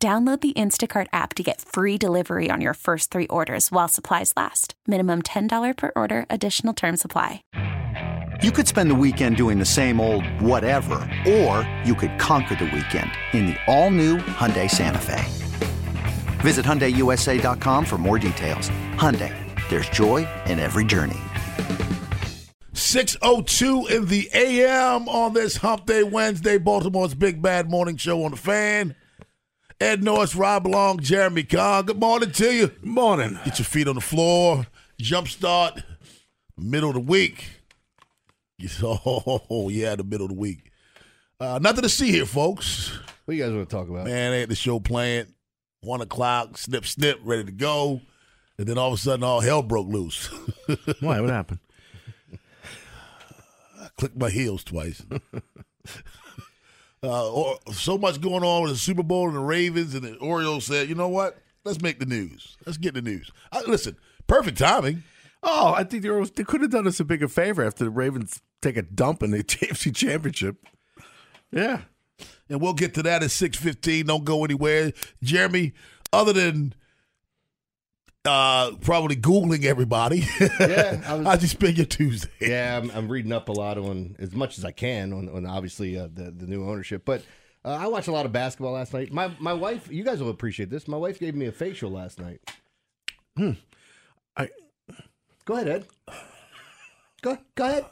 Download the Instacart app to get free delivery on your first three orders while supplies last. Minimum $10 per order, additional term supply. You could spend the weekend doing the same old whatever, or you could conquer the weekend in the all new Hyundai Santa Fe. Visit HyundaiUSA.com for more details. Hyundai, there's joy in every journey. 602 in the AM on this Hump Day Wednesday, Baltimore's Big Bad Morning Show on the fan. Ed Norris, Rob Long, Jeremy Kahn. Good morning to you. Good morning. Get your feet on the floor. Jump start. Middle of the week. Oh, yeah, the middle of the week. Uh, nothing to see here, folks. What you guys want to talk about? Man, they had the show playing. One o'clock, snip, snip, ready to go. And then all of a sudden, all hell broke loose. Why? What happened? I clicked my heels twice. uh, or, so much going on with the Super Bowl and the Ravens and the Orioles said, you know what? Let's make the news. Let's get the news. I, listen, perfect timing. Oh, I think the Orioles they could have done us a bigger favor after the Ravens take a dump in the AFC Championship. Yeah, and we'll get to that at six fifteen. Don't go anywhere, Jeremy. Other than uh, probably googling everybody. Yeah, I was, how'd you spend your Tuesday? Yeah, I'm, I'm, reading up a lot on as much as I can on, on obviously uh, the the new ownership, but. Uh, I watched a lot of basketball last night. My my wife, you guys will appreciate this. My wife gave me a facial last night. Hmm. I go ahead, Ed. Go go ahead.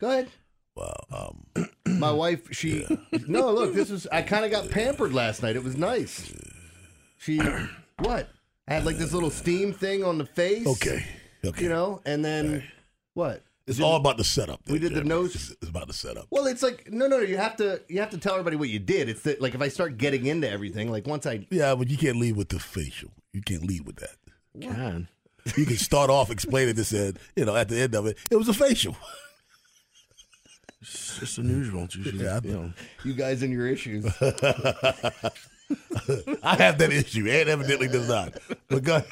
Go ahead. Well, um, my wife, she yeah. no look. This was I kind of got pampered last night. It was nice. She what? I had like this little steam thing on the face. Okay. Okay. You know, and then okay. what? It's all about the setup. There, we did Jeremy. the nose. It's about the setup. Well, it's like no, no, no. You have to, you have to tell everybody what you did. It's that, like if I start getting into everything, like once I, yeah, but you can't lead with the facial. You can't lead with that. Can you can start off explaining this, and you know, at the end of it, it was a facial. It's just unusual. It's usually, yeah, you, know, you guys and your issues. I have that issue. Ed evidently does not. But God,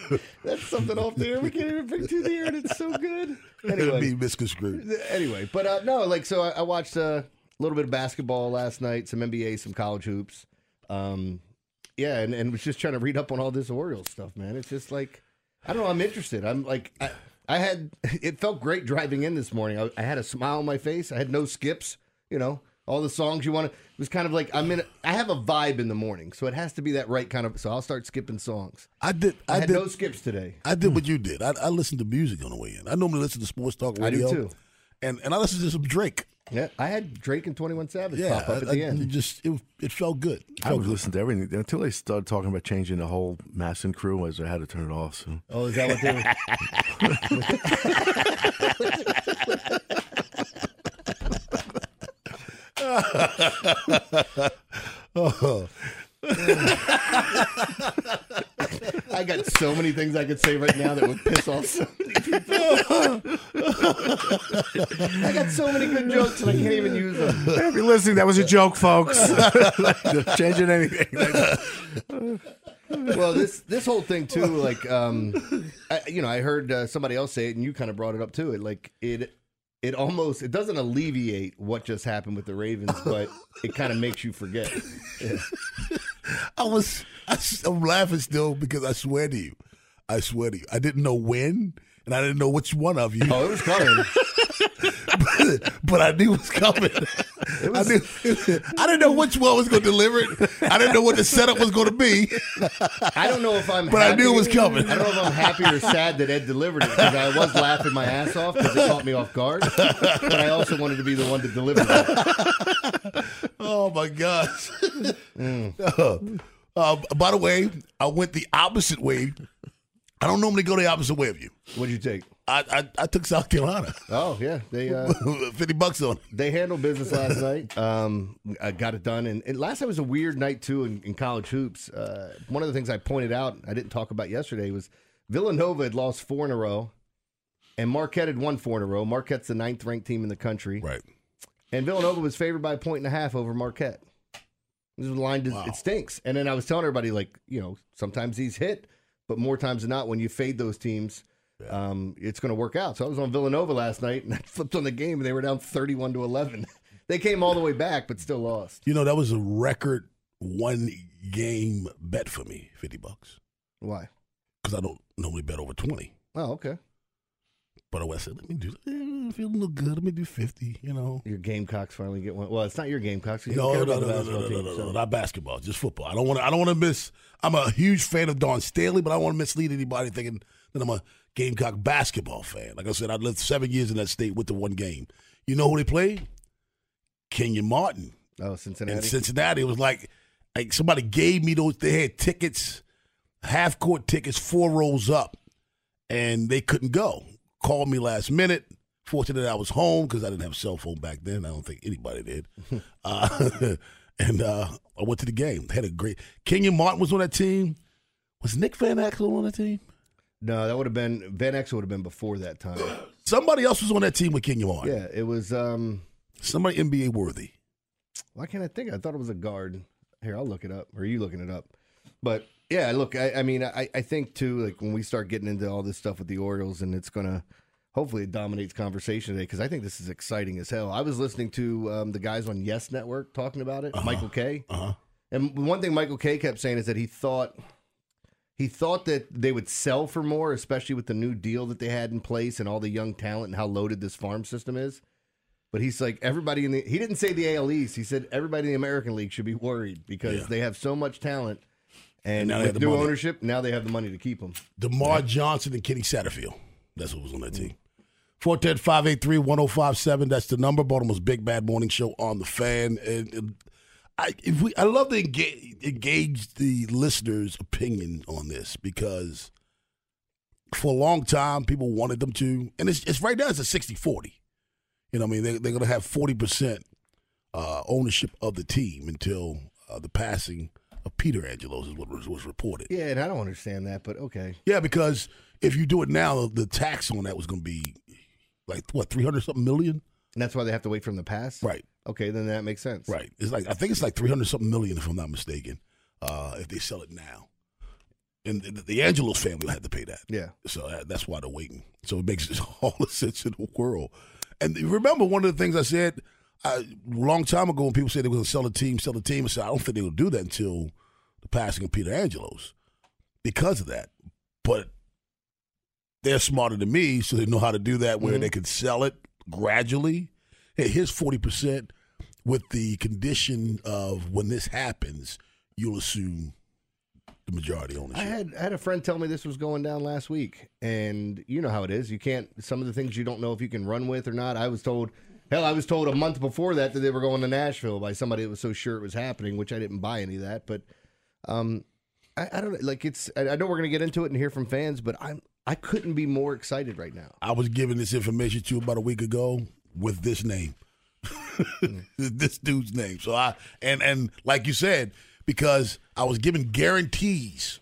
that's something off there. We can't even pick to the air, and it's so good. Anyway, be misconstrued. Anyway, but uh, no, like so, I, I watched uh, a little bit of basketball last night, some NBA, some college hoops. Um, yeah, and, and was just trying to read up on all this Orioles stuff, man. It's just like I don't know. I'm interested. I'm like I, I had. It felt great driving in this morning. I, I had a smile on my face. I had no skips. You know, all the songs you want to. It was kind of like I'm in. A, I have a vibe in the morning, so it has to be that right kind of. So I'll start skipping songs. I did. I, I had did, no skips today. I did what you did. I, I listened to music on the way in. I normally listen to sports talk radio. I do too. And and I listened to some Drake. Yeah, I had Drake and Twenty One Savage yeah, pop up at I, the end. Just it, it felt good. It felt I was listening to everything until they started talking about changing the whole MASN crew. As I had to turn it off. So. Oh, is that what they? oh. I got so many things I could say right now that would piss off so many people. I got so many good jokes and I can't even use them. If you're listening, that was a joke, folks. Changing anything. well, this this whole thing too, like, um, I, you know, I heard uh, somebody else say it, and you kind of brought it up too. It like it it almost it doesn't alleviate what just happened with the Ravens, but it kind of makes you forget. Yeah. I was I, am laughing still because I swear to you, I swear to you, I didn't know when, and I didn't know which one of you. Oh, it was coming. but, I knew it was coming. It was, I knew. I didn't know which one was going to deliver it. I didn't know what the setup was going to be. I don't know if I'm. But happy, I knew it was coming. I don't know if I'm happy or sad that Ed delivered it because I was laughing my ass off because it caught me off guard. But I also wanted to be the one to deliver it. Oh my gosh. Mm. Uh, uh, by the way, I went the opposite way. I don't normally go the opposite way of you. What'd you take? I, I, I took South Carolina. Oh yeah, they uh, Fifty bucks on it. they handled business last night. Um, I got it done, and, and last night was a weird night too in, in college hoops. Uh, one of the things I pointed out, I didn't talk about yesterday, was Villanova had lost four in a row, and Marquette had won four in a row. Marquette's the ninth ranked team in the country, Right. and Villanova was favored by a point and a half over Marquette. This was line Wow. it stinks. And then I was telling everybody like, you know, sometimes these hit, but more times than not, when you fade those teams, um, it's going to work out. So I was on Villanova last night, and I flipped on the game, and they were down thirty-one to eleven. they came all the way back, but still lost. You know that was a record one game bet for me. Fifty bucks Why? because I don't normally bet over twenty. Oh, okay. But I said, let me do. Eh, feeling a little good. Let me do fifty. You know. Your Gamecocks finally get one. Well, it's not your Gamecocks. You No, no, no, no, no, basketball no, team, no, so- no, not basketball, just football. I don't want to. I don't want to miss. I'm a huge fan of Dawn Staley, but I don't want to mislead anybody thinking that I'm a Gamecock basketball fan. Like I said, I lived seven years in that state with the one game. You know who they played? Kenyon Martin Oh, Cincinnati. in Cincinnati. It was like like somebody gave me those. They had tickets, half court tickets, four rows up, and they couldn't go. Called me last minute. Fortunate I was home because I didn't have a cell phone back then. I don't think anybody did. uh, and uh, I went to the game. Had a great. Kenyon Martin was on that team. Was Nick Van Exel on that team? No, that would have been Van Exel would have been before that time. Somebody else was on that team with Kenyon Martin. yeah, it was. um Somebody NBA worthy. Why can't I think? I thought it was a guard. Here, I'll look it up. Or are you looking it up? But yeah, look, I, I mean, I, I think too, like when we start getting into all this stuff with the Orioles, and it's gonna hopefully it dominates conversation today because I think this is exciting as hell. I was listening to um, the guys on Yes Network talking about it, Michael Kay. Uh-huh. And one thing Michael Kay kept saying is that he thought he thought that they would sell for more, especially with the new deal that they had in place and all the young talent and how loaded this farm system is. But he's like everybody in the he didn't say the AL East. He said everybody in the American League should be worried because Yeah. they have so much talent. And now they have with the new money. ownership, now they have the money to keep them. DerMarr Johnson and Kenny Satterfield. That's what was on that team. 410 583 1057. That's the number. Baltimore's Big Bad Morning Show on the fan. And, and I if we I love to engage, engage the listeners' opinion on this because for a long time people wanted them to, and it's, it's right now it's a 60 40. You know what I mean? They, they're going to have 40% uh, ownership of the team until uh, the passing of Peter Angelos, is what was, was reported. Yeah, and I don't understand that, but okay. Yeah, because if you do it now, the tax on that was going to be like what three hundred something million. And that's why they have to wait from the pass? Right, Okay, then that makes sense. right. It's like I think it's like three hundred something million if I'm not mistaken. Uh, if they sell it now, and the, the Angelos family will have to pay that. Yeah. So that, that's why they're waiting. So it makes all the sense in the world. And remember, one of the things I said a long time ago when people said they were going to sell the team, sell the team, I said I don't think they will do that until the passing of Peter Angelos because of that. But they're smarter than me, so they know how to do that where they can sell it gradually. Hey, here's forty percent with the condition of when this happens, you'll assume the majority I ownership. had I had a friend tell me this was going down last week, and you know how it is. You can't some of the things you don't know if you can run with or not. I was told, hell, I was told a month before that that they were going to Nashville by somebody that was so sure it was happening, which I didn't buy any of that. But um, I, I don't like it's. I, I know we're gonna get into it and hear from fans, but I'm I couldn't be more excited right now. I was given this information to you about a week ago with this name, this dude's name. So I and and like you said, because I was given guarantees,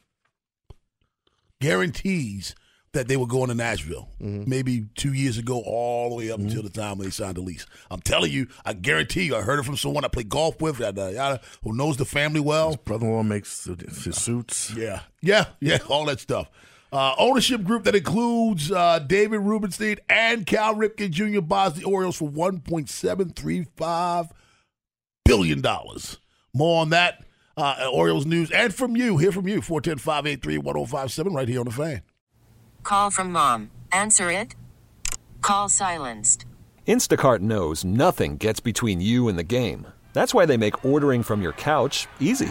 guarantees that they were going to Nashville. Mm-hmm. Maybe two years ago, all the way up until the mm-hmm. time when they signed the lease. I'm telling you, I guarantee you, I heard it from someone I play golf with, yada, yada, who knows the family well. Brother-in-law makes his suits. Yeah, yeah, yeah, all that stuff. Uh, ownership group that includes uh, David Rubenstein and Cal Ripken Jr. buys the Orioles for one point seven three five billion dollars. More on that uh, Orioles news and from you. Hear from you. 410-583-1057 right here on the fan. Call from mom. Answer it. Call silenced. Instacart knows nothing gets between you and the game. That's why they make ordering from your couch easy.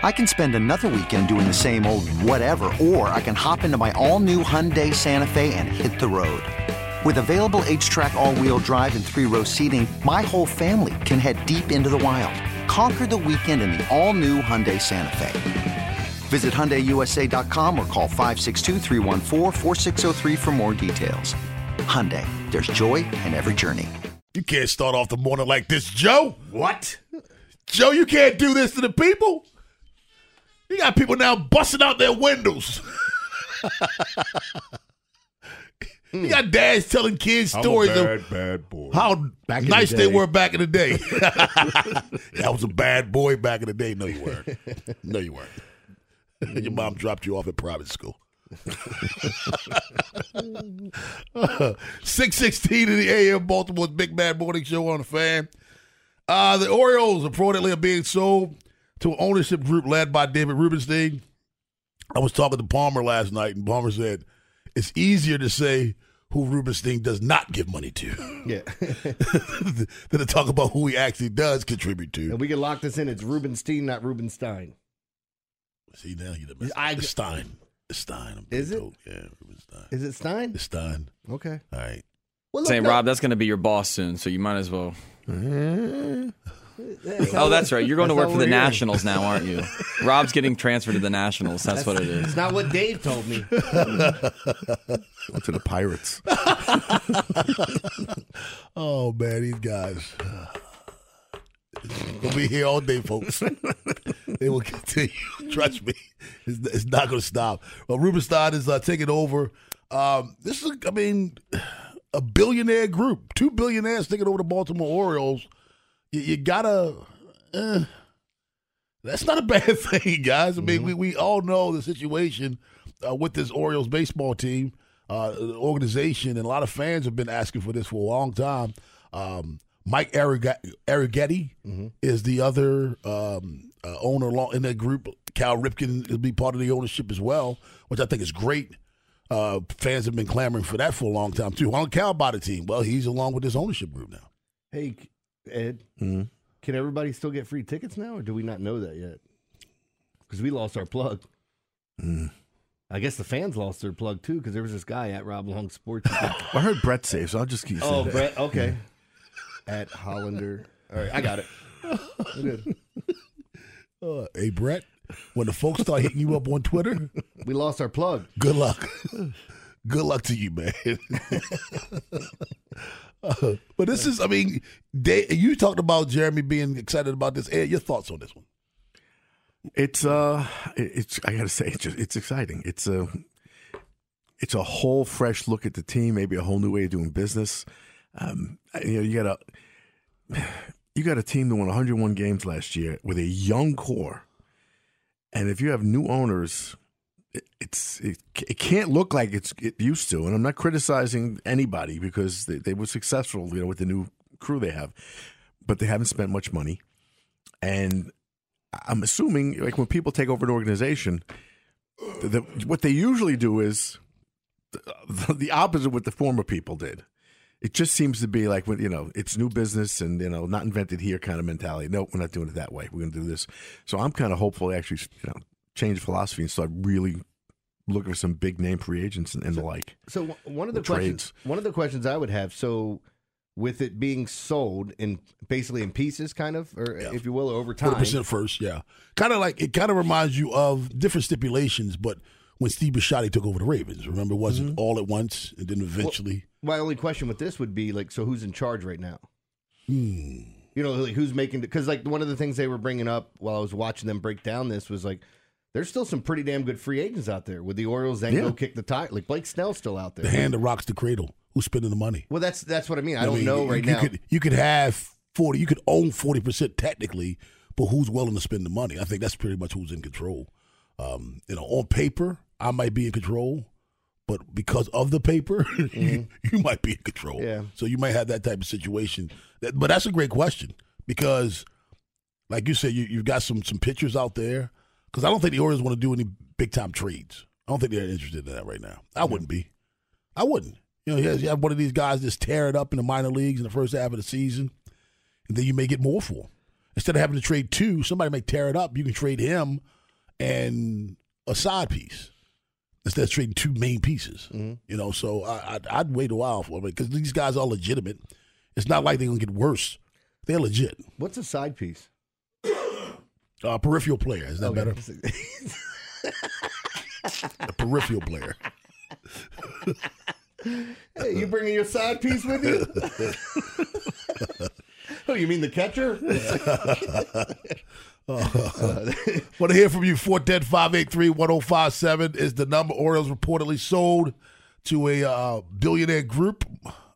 I can spend another weekend doing the same old whatever, or I can hop into my all-new Hyundai Santa Fe and hit the road. With available H-Track all-wheel drive and three-row seating, my whole family can head deep into the wild. Conquer the weekend in the all-new Hyundai Santa Fe. Visit HyundaiUSA.com or call 562-314-4603 for more details. Hyundai, there's joy in every journey. You can't start off the morning like this, Joe. What? Joe, you can't do this to the people. You got people now busting out their windows. you got dads telling kids stories of bad boy. how Back in the nice they were back in the day. that was a bad boy back in the day. No, you weren't. No, you weren't. Your mom dropped you off at private school. Six sixteen in the AM, Baltimore's Big Bad Morning Show on the fan. Uh, the Orioles reportedly are being sold to an ownership group led by David Rubenstein. I was talking to Palmer last night, and Palmer said it's easier to say who Rubenstein does not give money to Yeah. than to talk about who he actually does contribute to. and we can lock this in. It's Rubenstein, not Rubenstein. See now you the I- it's Stein. It's Stein. I'm Is it? told. Yeah, Rubenstein. Is it Stein? It's Stein. Okay. All right. Well, Saying, no- Rob, that's going to be your boss soon, so you might as well. Uh-huh. Oh, that's right. You're going to work for the what we're hearing. Nationals now, aren't you? Rob's getting transferred to the Nationals. That's what it is. It's not what Dave told me. to the Pirates. Oh man, these guys. We'll be here all day, folks. they will continue. Trust me, it's, it's not going to stop. Well, Rubenstein is uh, taking over. Um, this is, I mean, a billionaire group, two billionaires taking over the Baltimore Orioles. You, you gotta. Uh, that's not a bad thing, guys. I mean, we, we all know the situation uh, with this Orioles baseball team, uh, organization, and a lot of fans have been asking for this for a long time. Um, Mike Arriga- Arougheti is the other um, uh, owner along in that group. Cal Ripken will be part of the ownership as well, which I think is great. Uh, fans have been clamoring for that for a long time too. Why don't Cal buy the team? Well, he's along with this ownership group now. Hey, Ed, can everybody still get free tickets now, or do we not know that yet? Because we lost our plug. I guess the fans lost their plug too, because there was this guy at Rob Long Sports. I heard Brett say, so I'll just keep saying oh, that. Brett. Okay. At Hollander. All right, I got it. I'm good. Uh, hey, Brett, when the folks start hitting you up on Twitter, We lost our plug. good luck. good luck to you, man. Uh, but this is, I mean, they, you talked about Jeremy being excited about this. Ed, your thoughts on this one? It's uh, it's I gotta say, it's just, it's exciting. It's a it's a whole fresh look at the team, maybe a whole new way of doing business. Um, you know, you got a you got a team that won 101 games last year with a young core, and if you have new owners, it's it, it can't look like it's it used to. And I'm not criticizing anybody because they, they were successful, you know, with the new crew they have, but they haven't spent much money, and I'm assuming like when people take over an organization, the, the, what they usually do is the, the opposite of what the former people did. It just seems to be like when you know it's new business and you know not invented here kind of mentality. No, we're not doing it that way. We're going to do this. So I'm kind of hopeful they actually you know change philosophy and start really looking for some big name free agents and, and the like. So one of the questions, trades. one of the questions I would have, so with it being sold in basically in pieces, kind of, or if you will, over time. Percent first, yeah. Kind of like it. Kind of reminds you of different stipulations, but when Steve Bisciotti took over the Ravens, remember, it wasn't Mm-hmm. all at once, and then eventually. My only question with this would be like, so who's in charge right now? Hmm. You know, like who's making? Because like one of the things they were bringing up while I was watching them break down this was like, there's still some pretty damn good free agents out there. With the Orioles then Yeah. go kick the tire, like Blake Snell's still out there. The hand that rocks the cradle. Who's spending the money? Well, that's that's what I mean. I, don't mean, know you- right you now. Could, you could have forty. You could own forty percent technically, but who's willing to spend the money? I think that's pretty much who's in control. Um, you know, on paper, I might be in control, but because of the paper, you, you might be in control. Mm-hmm. Yeah. So you might have that type of situation. That, but that's a great question because, like you said, you, you've got some some pictures out there. Because I don't think the Orioles want to do any big time trades. I don't think they're interested in that right now. I wouldn't be. I wouldn't. You know, you have- one of these guys just tear it up in the minor leagues in the first half of the season, and then you may get more for him. Instead of having to trade two, somebody may tear it up. You can trade him and a side piece instead of trading two main pieces. Mm-hmm. You know, so I, I'd, I'd wait a while for it because these guys are legitimate. It's not like they're gonna get worse. They're legit. What's a side piece? Uh, peripheral player is that Okay. better? A peripheral player. Hey, you bringing your side piece with you? oh, you mean the catcher? Want to hear from you? 410 583 1057 is the number. Orioles reportedly sold to a uh, billionaire group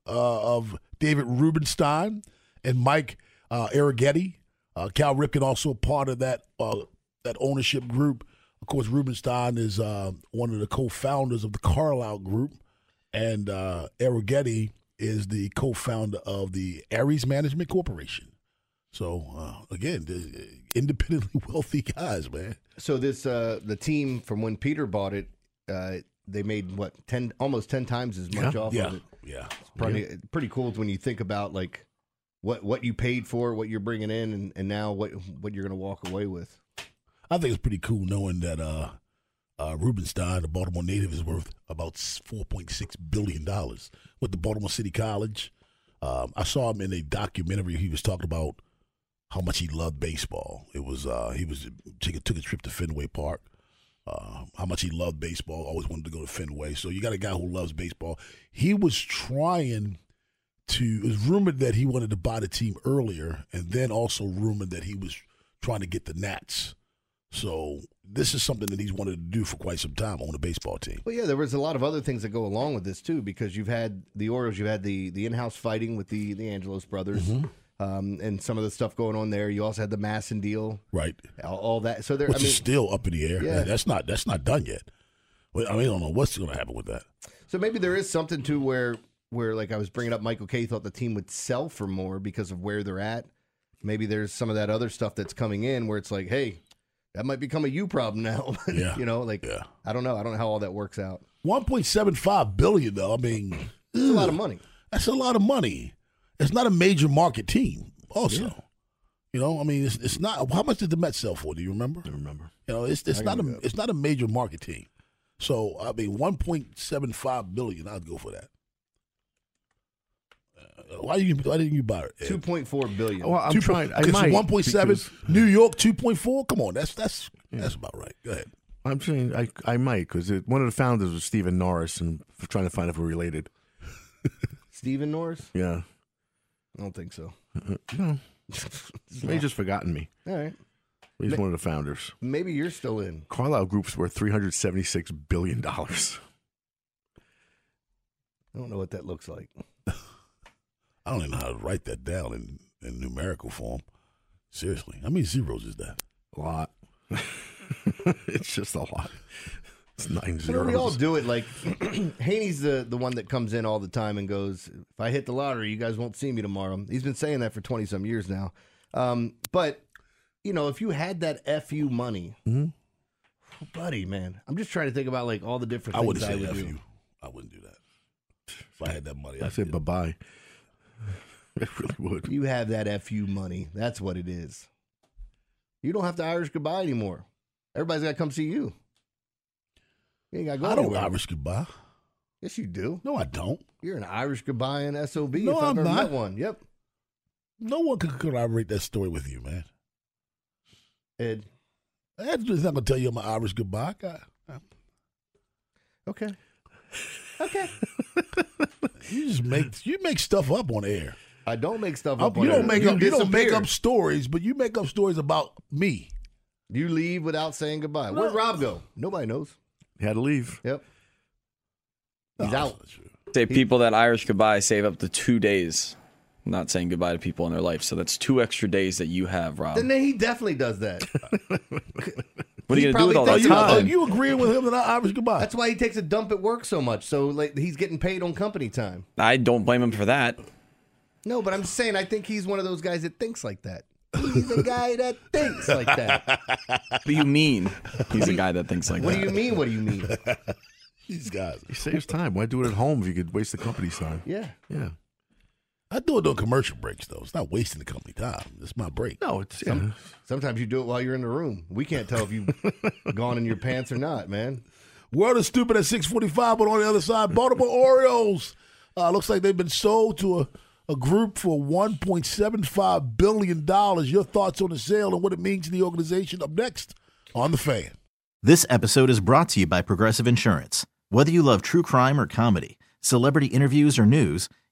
uh, of David Rubenstein and Mike uh, Arougheti. Uh, Cal Ripken also a part of that uh, that ownership group. Of course, Rubenstein is uh, one of the co-founders of the Carlyle Group, and uh, Arougheti is the co-founder of the Ares Management Corporation. So uh, again, the independently wealthy guys, man. so this uh, the team from when Peter bought it, uh, they made what ten almost ten times as much Yeah. off Yeah, of it. yeah. Pretty pretty cool when you think about like what what you paid for, what you're bringing in, and, and now what what you're going to walk away with. I think it's pretty cool knowing that uh, uh, Rubenstein, the Baltimore native, is worth about four point six billion dollars with the Baltimore City College. Um, I saw him in a documentary. He was talking about how much he loved baseball. It was uh, he was took a, took a trip to Fenway Park. Uh, how much he loved baseball. Always wanted to go to Fenway. So you got a guy who loves baseball. He was trying to. It was rumored that he wanted to buy the team earlier, and then also rumored that he was trying to get the Nats. So this is something that he's wanted to do for quite some time on a baseball team. Well, yeah, there was a lot of other things that go along with this too, because you've had the Orioles, you've had the the in-house fighting with the the Angelos brothers, Mm-hmm. um, and some of the stuff going on there. You also had the MASN deal, Right. all, all that. So there, Which I mean, is still up in the air. Yeah. That's not that's not done yet. I mean, I don't know what's going to happen with that. so maybe there is something to where where like I was bringing up, Michael Kay thought the team would sell for more because of where they're at. Maybe there's some of that other stuff that's coming in where it's like, hey, that might become a you problem now. Yeah. you know, like Yeah. I don't know, I don't know how all that works out. One point seven five billion though. I mean, It's a lot of money. that's a lot of money. It's not a major market team. Also, you know, I mean, it's, it's not. How much did the Mets sell for? Do you remember? I remember. You know, it's it's not a look it up. it's not a major market team. So I mean, one point seven five billion. I'd go for that. Uh, why you why didn't you buy it? Ed? Two point four billion. Well, I'm Two trying. I It's might one point seven. New York two point four. Come on, that's that's that's about right. Go ahead. I'm saying I I might because one of the founders was Stephen Norris, and f- trying to find if we're related. Stephen Norris? Yeah, I don't think so. Uh, no, they just forgotten me. All right. He's one of the founders. Maybe you're still in. Carlyle Group's worth three hundred seventy six billion dollars. I don't know what that looks like. I don't even know how to write that down in, in numerical form. Seriously, how many zeros is that? A lot. it's just a lot. It's nine zeros. we all do it. Like Haney's the the one that comes in all the time and goes, "If I hit the lottery, you guys won't see me tomorrow." He's been saying that for twenty some years now. Um, but you know, if you had that fu money, buddy, man, I'm just trying to think about like all the different I things wouldn't I would F do. I wouldn't do that. If I had that money, I I'd said do bye it. really would. You have that fu money. That's what it is. You don't have to Irish goodbye anymore. Everybody's got to come see you. You ain't got to go I don't. Irish goodbye. Yes, you do. No, I don't. You're an Irish goodbye in SOB. No, if I'm not. one. Yep. No one could corroborate that story with you, man. Ed. Just not gonna tell you I'm an Irish goodbye. I, Okay. Okay. You just make you make stuff up on air. I don't make stuff I- up. you on don't air. make up. You don't make up stories, but you make up stories about me. You leave without saying goodbye. No. Where'd Rob go? Nobody knows. He had to leave. Yep. He's that's out. not true. Say people that Irish goodbye save up to two days not saying goodbye to people in their life. So that's two extra days that you have, Rob. Then he definitely does that. what are He you going to do with probably all does that it- time? you agreeing with him that I Irish goodbye? That's why he takes a dump at work so much. So like he's getting paid on company time. I don't blame him for that. No, but I'm saying I think he's one of those guys that thinks like that. He's a guy that thinks like that. What do you mean? He's a guy that thinks like What that. What do you mean? What do you mean? These guys. He saves time. Why do it at home if you could waste the company's time? Yeah. Yeah. I do it during commercial breaks though. It's not wasting the company time. It's my break. No, it's yeah. Sometimes you do it while you're in the room. We can't tell if you've gone in your pants or not, man. World is stupid at 645, but on the other side, Baltimore Orioles. Uh, looks like they've been sold to a, a group for $1.75 billion. Your thoughts on the sale and what it means to the organization up next on The Fan. This episode is brought to you by Progressive Insurance. Whether you love true crime or comedy, celebrity interviews or news,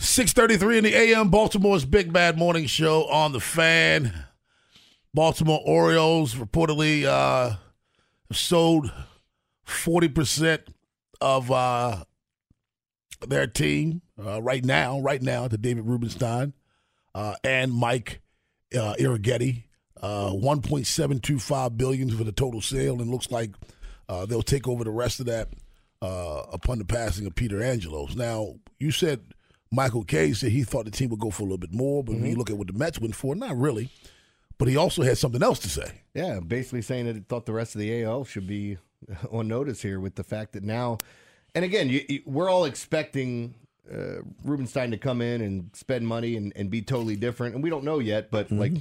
633 in the AM, Baltimore's Big Bad Morning Show on The Fan. Baltimore Orioles reportedly uh, sold 40% of uh, their team uh, right now, right now to David Rubenstein uh, and Mike uh, Arougheti. Uh, 1.725 billion for the total sale, and looks like uh, they'll take over the rest of that upon the passing of Peter Angelos. Now, you said Michael Kay said he thought the team would go for a little bit more, but when you look at what the Mets went for, not really. But he also had something else to say. Yeah, basically saying that he thought the rest of the AL should be on notice here with the fact that now, and again, you, you, we're all expecting uh, Rubenstein to come in and spend money and, and be totally different, and we don't know yet. But like,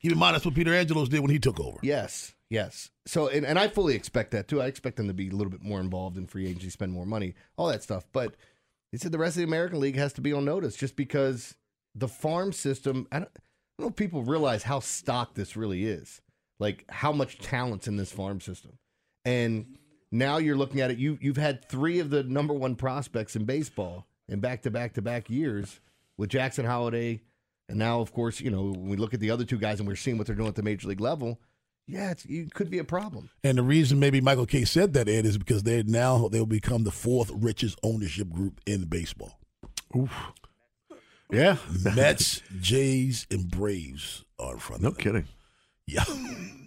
Keep in mind that's what Peter Angelos did when he took over. yes, yes. So, and, and I fully expect that too. I expect them to be a little bit more involved in free agency, spend more money, all that stuff. But he said the rest of the American League has to be on notice just because the farm system. I don't, I don't know if people realize how stocked this really is, like how much talent's in this farm system, and now you're looking at it. You you've had three of the number one prospects in baseball in back to back to back years with Jackson Holliday, and now of course you know we look at the other two guys and we're seeing what they're doing at the major league level. Yeah, it's, it could be a problem. And the reason maybe Michael Kay said that, Ed, is because they now they'll become the fourth richest ownership group in baseball. Oof. Yeah. Mets, Jays, and Braves are in front No of them. kidding. Yeah.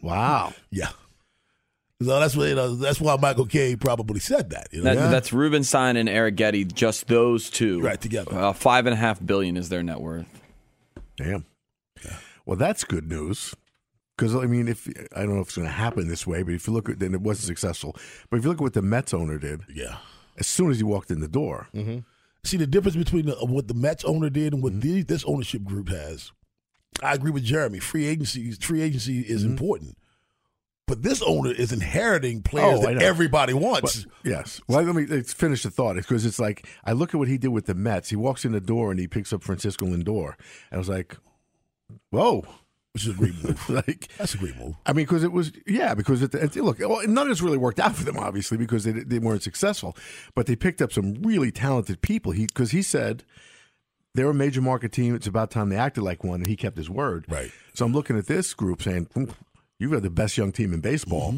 Wow. Yeah. So that's what you know, that's why Michael Kay probably said that. You know? That, That's Rubenstein and Arougheti, just those two. Right, together. Uh, five and a half billion is their net worth. Damn. Well, that's good news. Because I mean, if I don't know if it's going to happen this way, but if you look at, then it wasn't successful. But if you look at what the Mets owner did, yeah. as soon as he walked in the door, See the difference between the, what the Mets owner did and what Mm-hmm. the, this ownership group has. I agree with Jeremy. Free agency, free agency is Mm-hmm. important, but this owner is inheriting players Oh, that everybody wants. But- yes. Well, let me let's finish the thought. Because it's like I look at what he did with the Mets. He walks in the door and he picks up Francisco Lindor, and I was like, "Whoa!" Which is a great move. like That's a great move. I mean, because it was yeah, because it, it, look, well, none of this really worked out for them, obviously, because they they weren't successful. But they picked up some really talented people. He because he said they're a major market team. It's about time they acted like one, and he kept his word. Right. So I'm looking at this group saying, "Hmm, "You've got the best young team in baseball.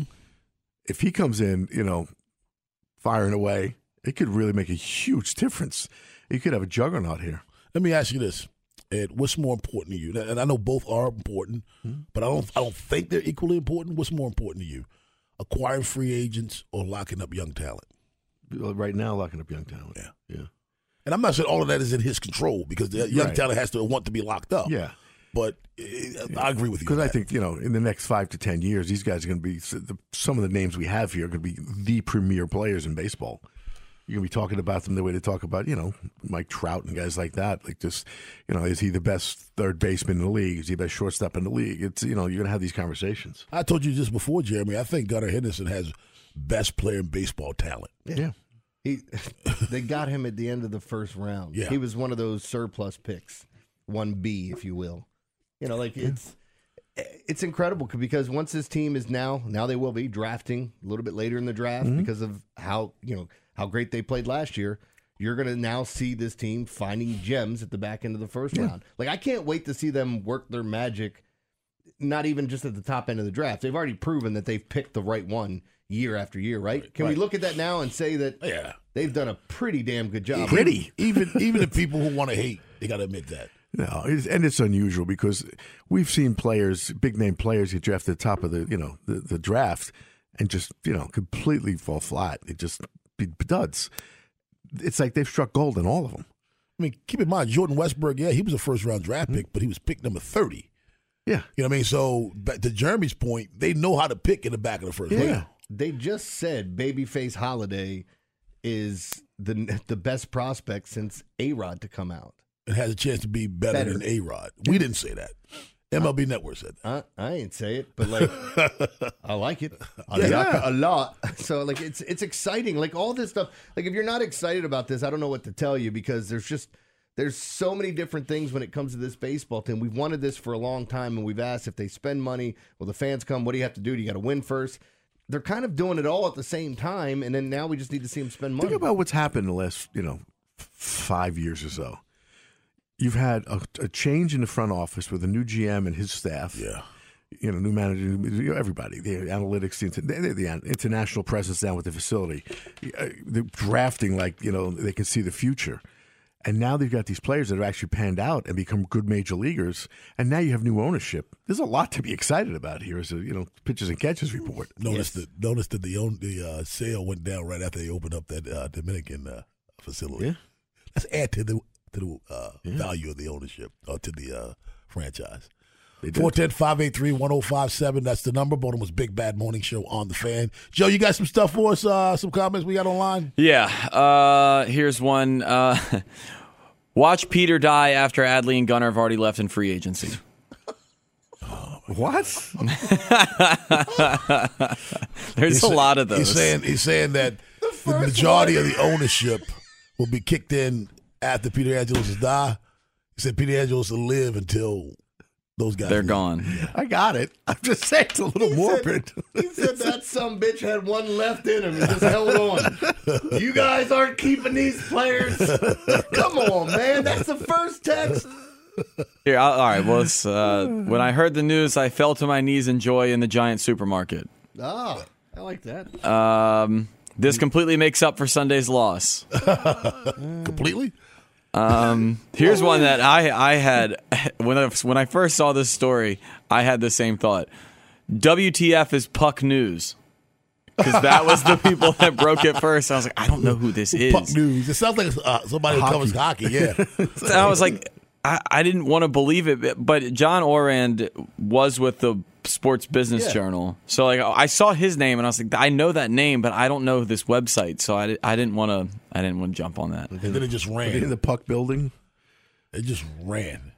If he comes in, you know, firing away, it could really make a huge difference. You could have a juggernaut here." Let me ask you this, Ed. What's more important to you? And I know both are important, Hmm? but I don't. I don't think they're equally important. What's more important to you, acquiring free agents or locking up young talent? Right now, locking up young talent. Yeah. yeah. And I'm not saying all of that is in his control because the young Right. talent has to want to be locked up. Yeah. But uh, I agree with you. Because I think you know, in the next five to ten years, these guys are going to be some of the names we have here are going to be the premier players in baseball. You're going to be talking about them the way they talk about you know Mike Trout and guys like that. Like just you know, is he the best third baseman in the league? Is he the best shortstop in the league? It's you know, you're going to have these conversations. I told you just before, Jeremy. I think Gunnar Henderson has best player in baseball talent. Yeah. He, they got him at the end of the first round. Yeah. He was one of those surplus picks, one B, if you will. You know, like it's it's incredible because once this team is now now they will be drafting a little bit later in the draft Mm-hmm. because of how you know how great they played last year. You're going to now see this team finding gems at the back end of the first round. Like I can't wait to see them work their magic. Not even just at the top end of the draft. They've already proven that they've picked the right one year after year, right? Can we look at that now and say that Yeah. they've done a pretty damn good job? Pretty. Even even the people who want to hate, they got to admit that. No, it's, and it's unusual because we've seen players, big name players, get drafted at the top of the you know the, the draft and just you know completely fall flat. It just be duds. It's like they've struck gold in all of them. I mean, keep in mind, Jordan Westburg, yeah, he was a first round draft mm-hmm. pick, but he was pick number 30. Yeah, You know what I mean? So, back to Jeremy's point, they know how to pick in the back of the first Yeah. round. They just said Babyface Holliday is the the best prospect since A Rod to come out. It has a chance to be better, Better. than A Rod. We didn't say that. MLB Network said that. I, I ain't say it, but like I like it a, Yeah. lot, a lot. So like it's it's exciting. Like all this stuff. Like if you're not excited about this, I don't know what to tell you because there's just there's so many different things when it comes to this baseball team. We've wanted this for a long time, and we've asked if they spend money, will the fans come? What do you have to do? Do you got to win first? They're kind of doing it all at the same time, and then now we just need to see them spend money. Think about what's happened in the last, you know, five years or so. You've had a, a change in the front office with a new GM and his staff. Yeah. You know, new manager, you know, everybody, the analytics, the, inter- the, the international presence down with the facility, Uh, the drafting like you know they can see the future, and now they've got these players that have actually panned out and become good major leaguers, and now you have new ownership. There's a lot to be excited about here as a you know pitches and catches report. Notice that notice that the own, the uh, sale went down right after they opened up that uh, Dominican uh, facility. Yeah. Let's add to the to the uh, value of the ownership or to the uh, franchise. They did. 410-583-1057. That's the number. Baltimore's Big Bad Morning Show on the fan. Joe, you got some stuff for us? Uh, some comments we got online? Yeah. Uh, here's one. Uh, watch Peter die after Adley and Gunnar have already left in free agency. What? There's He's a sa- lot of those. He's saying he's saying that the, majority of the ownership will be kicked in after Peter Angelos die. He said Peter Angelos will live until those guys They're leave. gone. I got it. I'm just saying it's a little morbid. He said that some bitch had one left in him and just held on. You guys aren't keeping these players. Come on, man. That's the first text. Here, I'll, all right. Well, it's, uh, when I heard the news, I fell to my knees in joy in the giant supermarket. Oh, I like that. Um, this completely makes up for Sunday's loss. Completely? Um, here's one that I I had when I, when I first saw this story, I had the same thought. WTF is Puck News because that was the people that broke it first. I was like, I don't know who this is. Puck news. It sounds like uh, somebody who covers hockey. Yeah. And I was like, I, I didn't want to believe it, but John Ourand was with the Sports Business Yeah. Journal, so like I saw his name and I was like, I know that name, but I don't know this website, so I, I didn't want to I didn't want to jump on that. and then it just in ran. the puck building. It just ran.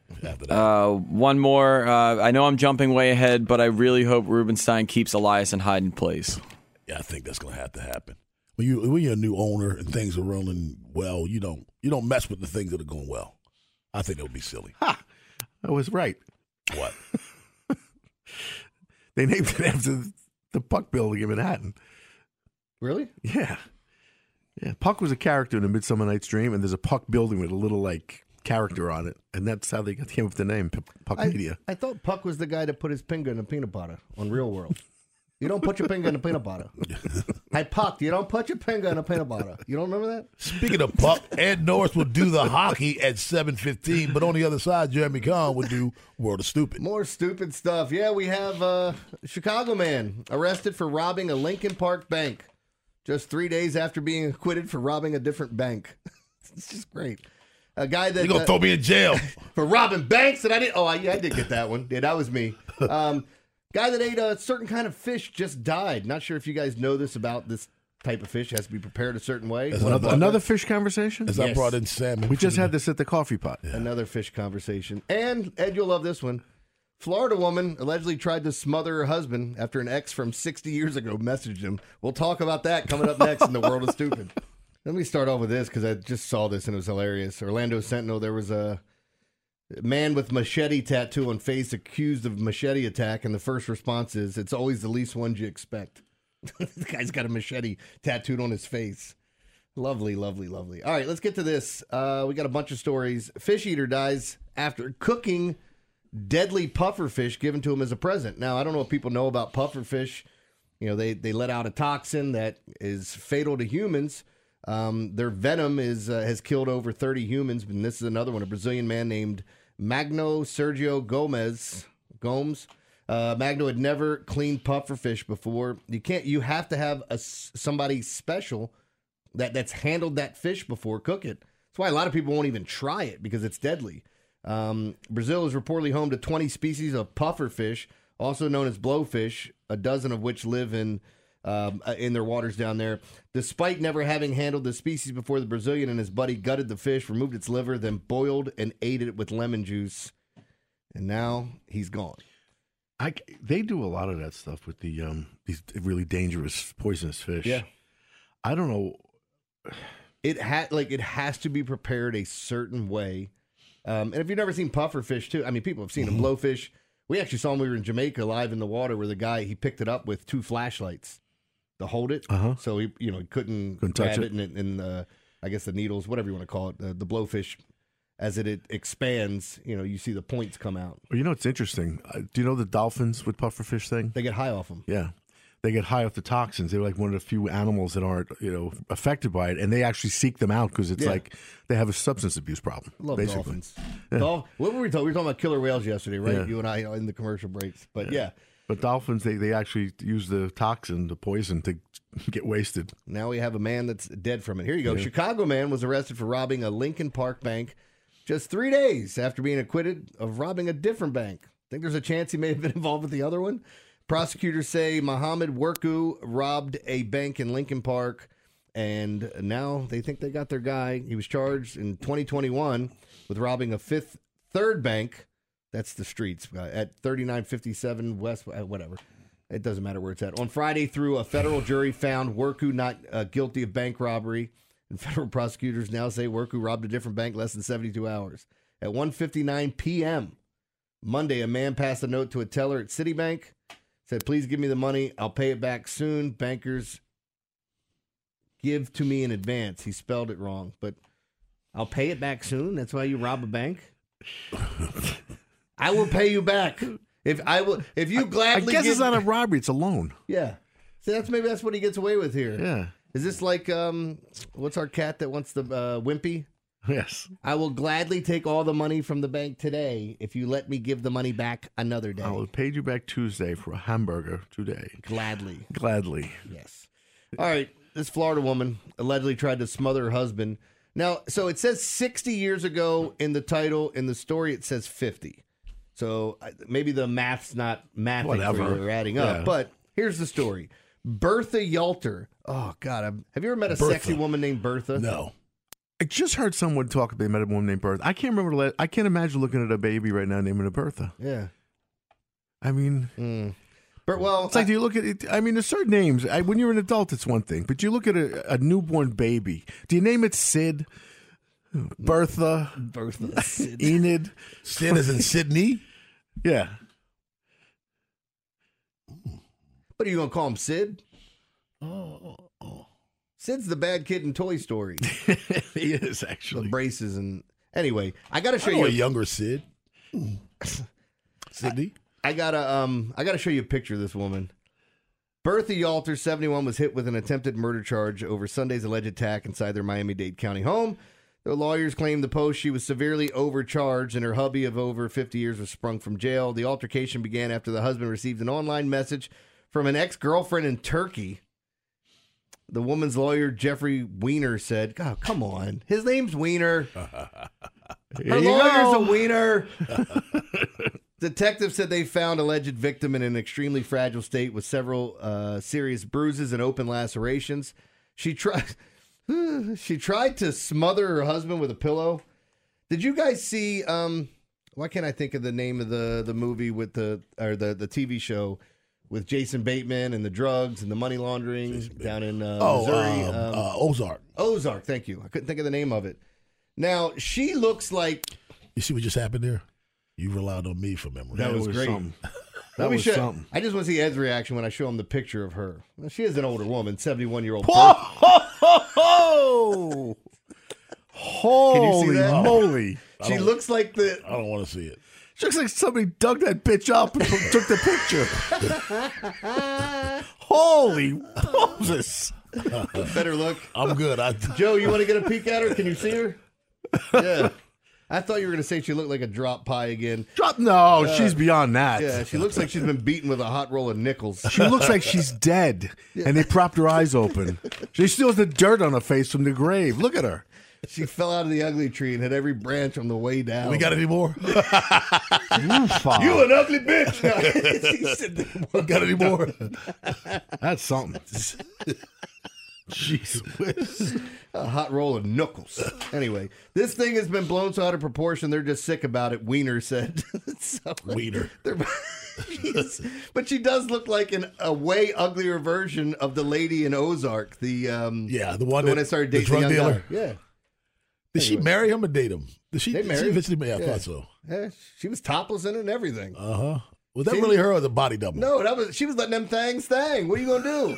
Uh, one more. Uh, I know I'm jumping way ahead, but I really hope Rubenstein keeps Elias and Hyde in place. yeah, I think that's going to have to happen. When you when you're a new owner and things are rolling well, you don't you don't mess with the things that are going well. I think it would be silly. Ha! I was right. What? They named it after the Puck building in Manhattan. Really? Yeah. Yeah. Puck was a character in A Midsummer Night's Dream, and there's a Puck building with a little, like, character on it. And that's how they came up with the name, P- Puck I, Media. I thought Puck was the guy that put his finger in the peanut butter on Real World. You don't put your finger in the peanut butter. hey, Puck, you don't put your finger in a peanut butter. You don't remember that? Speaking of puck, Ed Norris will do the hockey at seven fifteen, but on the other side, Jeremy Kahn would do World of Stupid. More stupid stuff. Yeah, we have uh, a Chicago man arrested for robbing a Lincoln Park bank just three days after being acquitted for robbing a different bank. It's just great. A guy that You're gonna uh, throw me in jail? for robbing banks, and I didn't... Oh, I, I did get that one. Yeah, that was me. Um, guy that ate a certain kind of fish just died. Not sure if you guys know this about this type of fish. It has to be prepared a certain way. Another, another fish conversation? As I brought in salmon. We just had this at the coffee pot. Another fish conversation. And Ed, you'll love this one. Florida woman allegedly tried to smother her husband after an ex from 60 years ago messaged him. We'll talk about that coming up next in The World of Stupid. Let me start off with this because I just saw this and it was hilarious. Orlando Sentinel, there was a man with machete tattoo on face accused of machete attack, and the first response is, it's always the least ones you expect. the guy's got a machete tattooed on his face. Lovely, lovely, lovely. All right, let's get to this. Uh, we got a bunch of stories. Fish eater dies after cooking deadly puffer fish given to him as a present. Now, I don't know if people know about puffer fish. You know, they, they let out a toxin that is fatal to humans. Um, their venom is uh, has killed over 30 humans, and this is another one. A Brazilian man named Magno Sergio Gomez Gomes. Uh, Magno had never cleaned puffer fish before. You can't. You have to have a somebody special that that's handled that fish before cook it. That's why a lot of people won't even try it because it's deadly. Um, Brazil is reportedly home to 20 species of puffer fish, also known as blowfish, a dozen of which live in um, uh, in their waters down there. Despite never having handled the species before, the Brazilian and his buddy gutted the fish, removed its liver, then boiled and ate it with lemon juice. And now he's gone. I, they do a lot of that stuff with the um these really dangerous poisonous fish. Yeah. I don't know. It had like it has to be prepared a certain way. Um, and if you've never seen puffer fish too, I mean, people have seen them. Blowfish. We actually saw them. We were in Jamaica, live in the water, where the guy he picked it up with two flashlights to hold it. Uh-huh. So he, you know, he couldn't, Couldn't grab touch it, and, it- and uh, I guess the needles, whatever you want to call it, the, the blowfish, as it, it expands, you know, you see the points come out. Well, you know, it's interesting. Uh, do you know the dolphins with pufferfish thing? They get high off them. Yeah. They get high off the toxins. They're like one of the few animals that aren't, you know, affected by it, and they actually seek them out because it's Yeah. like they have a substance abuse problem. Love basically. dolphins. Yeah. Dolph- what were we talking? We were talking about killer whales yesterday, right? Yeah. You and I in the commercial breaks. But yeah. But dolphins, they, they actually use the toxin, the poison, to get wasted. Now we have a man that's dead from it. Here you go. Chicago man was arrested for robbing a Lincoln Park bank just three days after being acquitted of robbing a different bank. Think there's a chance he may have been involved with the other one? Prosecutors say Mohammed Worku robbed a bank in Lincoln Park, and now they think they got their guy. He was charged in 2021 with robbing a fifth third bank. That's the streets uh, at 3957 West, uh, whatever. It doesn't matter where it's at. On Friday, through a federal jury found Worku not uh, guilty of bank robbery, and federal prosecutors now say Worku robbed a different bank less than 72 hours. At 1:59 p.m. Monday, a man passed a note to a teller at Citibank, said, "Please give me the money. I'll pay it back soon." Bankers give to me in advance. He spelled it wrong, but I'll pay it back soon. That's why you rob a bank. I will pay you back if I will. If you gladly, I guess give, it's not a robbery; it's a loan. yeah. See, that's maybe that's what he gets away with here. Yeah. Is this like um, what's our cat that wants the uh, wimpy? Yes. I will gladly take all the money from the bank today if you let me give the money back another day. I will pay you back Tuesday for a hamburger today. Gladly. Gladly. Yes. All right. This Florida woman allegedly tried to smother her husband. Now, so it says 60 years ago in the title. In the story, it says 50. So maybe the math's not mathing Whatever. or adding up. Yeah. But here's the story Bertha Yalter. Oh, God. I'm, have you ever met a Bertha. sexy woman named Bertha? No. I just heard someone talk. They met a woman named Bertha. I can't remember. I can't imagine looking at a baby right now naming it Bertha. Yeah. I mean, Mm. But, well, it's like do you look at it? I mean, there's certain names. I, when you're an adult, it's one thing, but you look at a, a newborn baby. Do you name it Sid, Bertha, Bertha. Sid. Enid? Sid is in Sydney. Yeah. What are you going to call him, Sid? Oh. Sid's the bad kid in Toy Story. he is the actually. braces and anyway, I got to show I know you. a younger Sid. Sydney. I gotta um I gotta show you a picture of this woman. Bertha Yalter, 71, was hit with an attempted murder charge over Sunday's alleged attack inside their Miami Dade County home. The lawyers claimed the post she was severely overcharged and her hubby of over 50 years was sprung from jail. The altercation began after the husband received an online message from an ex girlfriend in Turkey the woman's lawyer, Jeffrey Weiner, said, God, come on. His name's Weiner. Her lawyer's a Weiner. Detectives said they found alleged victim in an extremely fragile state with several uh, serious bruises and open lacerations. She tried. she tried to smother her husband with a pillow. Did you guys see? Um, why can't I think of the name of the the movie with the or the the TV show with Jason Bateman and the drugs and the money laundering down in uh, Oh, Missouri? um, Um, uh, Ozark. Ozark. Thank you. I couldn't think of the name of it. Now she looks like You see what just happened there? You relied on me for memory. That was, was great. something. That me was show- something. I just want to see Ed's reaction when I show him the picture of her. Well, she is an older woman, seventy-one year old. Oh! Whoa! Holy moly! She looks like the. I don't want to see it. She looks like somebody dug that bitch up and took the picture. Holy Moses! Better look. I'm good. I, Joe, you want to get a peek at her? Can you see her? Yeah. I thought you were going to say she looked like a drop pie again. Drop no, uh, she's beyond that. Yeah, she looks like she's been beaten with a hot roll of nickels. She looks like she's dead, and they propped her eyes open. She still has the dirt on her face from the grave. Look at her. She fell out of the ugly tree and hit every branch on the way down. we got any more? you an ugly bitch. She said, we got any more? That's something. Jeez. a hot roll of knuckles. Anyway, this thing has been blown so out of proportion. They're just sick about it. Weiner said. so, Weiner. but she does look like an, a way uglier version of the lady in Ozark. The um, Yeah, the one the one that- that started dating the drug young dealer? guy. Yeah, Did she marry him or date him? Did she? They did She married. eventually. I Yeah. thought so. yeah. She was topless in it and everything. Uh huh. Was that really her or the body double? No, that was she was letting them things thang. What are you gonna do?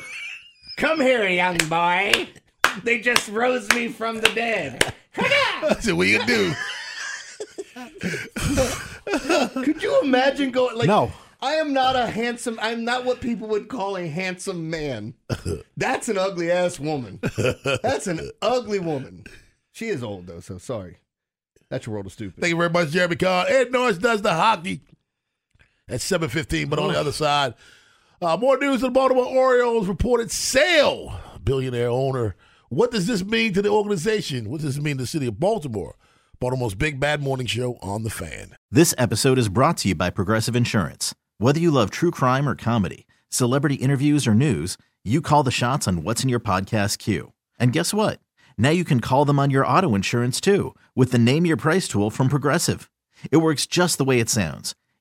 Come here, young boy. They just rose me from the dead. I said, what you do? Could you imagine going like No. I am not a handsome I'm not what people would call a handsome man. That's an ugly ass woman. That's an ugly woman. She is old though, so sorry. That's your world of stupid. Thank you very much, Jeremy Conn. Ed Norris does the hockey at 7.15, but on the other side, uh, more news of the Baltimore Orioles reported sale. Billionaire owner. What does this mean to the organization? What does this mean to the city of Baltimore? Baltimore's Big Bad Morning Show on the fan. This episode is brought to you by Progressive Insurance. Whether you love true crime or comedy, celebrity interviews or news, you call the shots on what's in your podcast queue. And guess what? Now you can call them on your auto insurance too with the Name Your Price tool from Progressive. It works just the way it sounds.